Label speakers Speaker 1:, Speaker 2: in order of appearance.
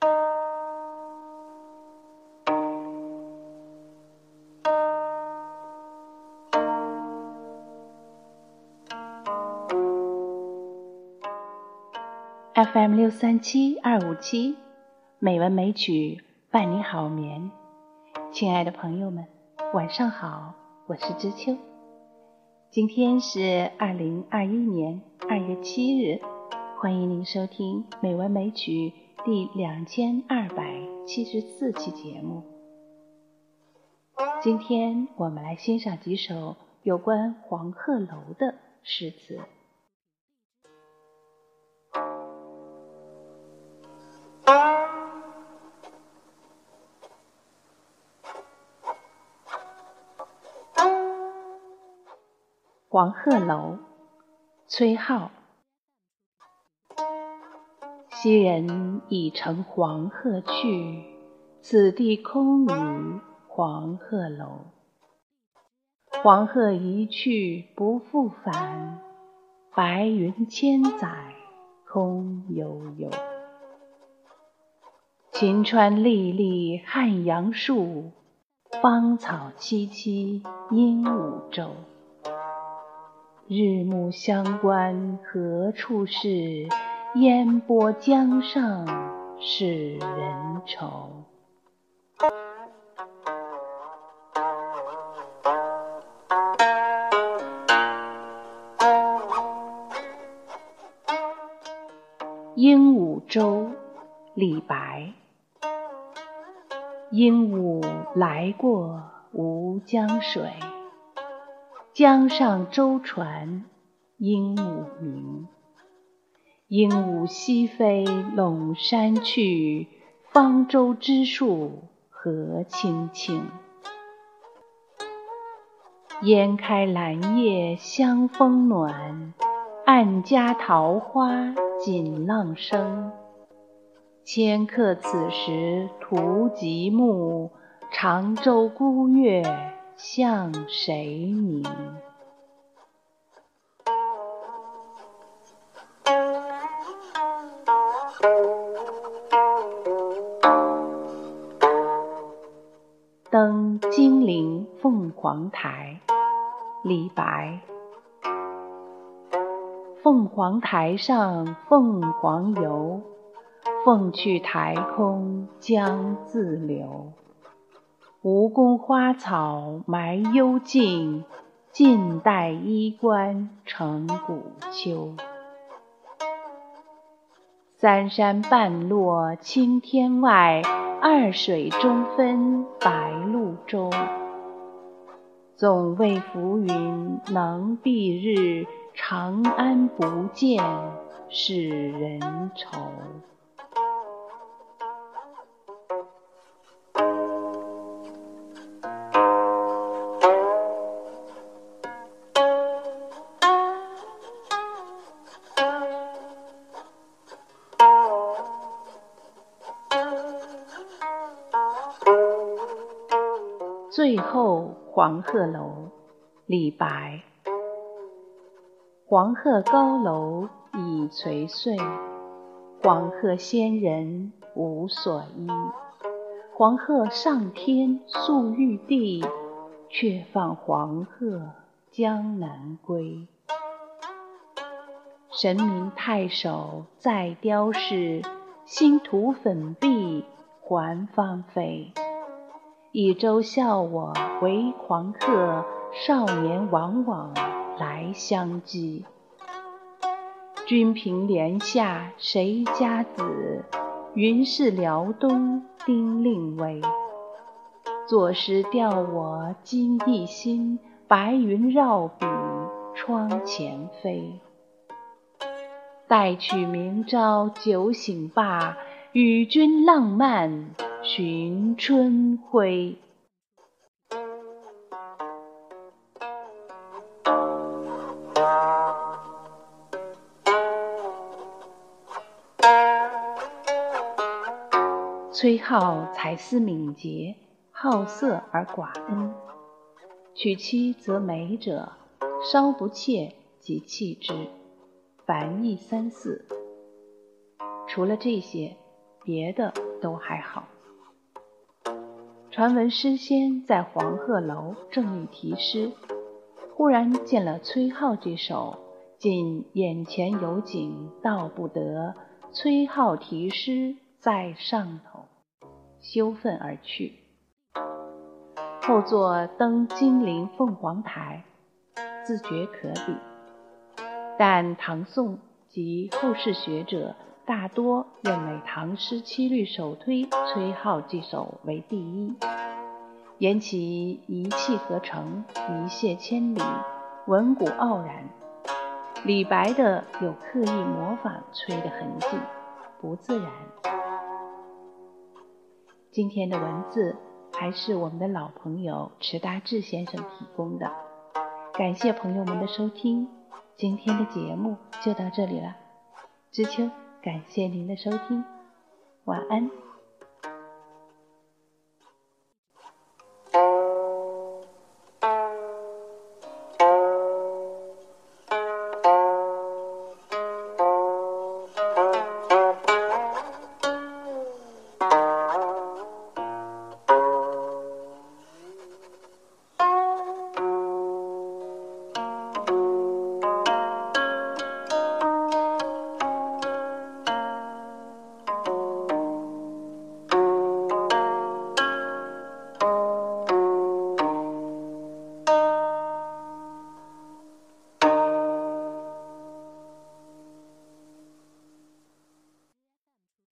Speaker 1: FM 六三七二五七，美文美曲伴你好眠。亲爱的朋友们，晚上好，我是知秋。今天是二零二一年二月七日，欢迎您收听《美文美曲》第两千二百七十四期节目。今天我们来欣赏几首有关黄鹤楼的诗词。黄鹤楼，崔颢。昔人已乘黄鹤去，此地空余黄鹤楼。黄鹤一去不复返，白云千载空悠悠。晴川历历汉阳树，芳草萋萋鹦鹉洲。日暮乡关何处是？烟波江上使人愁。鹦鹉洲，李白。鹦鹉来过吴江水。江上舟船，鹦鹉鸣。鹦鹉西飞陇山去，方舟之树何青青。烟开兰叶香风暖，暗家桃花锦浪生。迁客此时徒极目，长洲孤月。向谁明？登金陵凤凰台，李白。凤凰台上凤凰游，凤去台空江自流。吴宫花草埋幽径，晋代衣冠成古丘。三山半落青天外，二水中分白鹭洲。总为浮云能蔽日，长安不见使人愁。最后黄鹤楼，李白。黄鹤高楼已垂碎，黄鹤仙人无所依。黄鹤上天宿玉帝，却放黄鹤江南归。神明太守在雕饰，新涂粉壁还芳菲。一舟笑我为黄客，少年往往来相击。君凭帘下谁家子？云是辽东丁令威。作诗吊我今一心，白云绕笔窗前飞。待取明朝酒醒罢，与君浪漫。寻春晖。崔颢才思敏捷，好色而寡恩。娶妻则美者，稍不妾即弃之，凡意三四。除了这些，别的。都还好。传闻诗仙在黄鹤楼正欲题诗，忽然见了崔颢这首，近眼前有景，道不得。崔颢题诗在上头，羞愤而去。后作登金陵凤凰台，自觉可比。但唐宋及后世学者大多认为唐诗七律首推崔颢这首为第一，言其一气呵成，一泻千里，文骨傲然。李白的有刻意模仿崔的痕迹，不自然。今天的文字还是我们的老朋友迟大志先生提供的，感谢朋友们的收听，今天的节目就到这里了。知秋，感谢您的收听，晚安。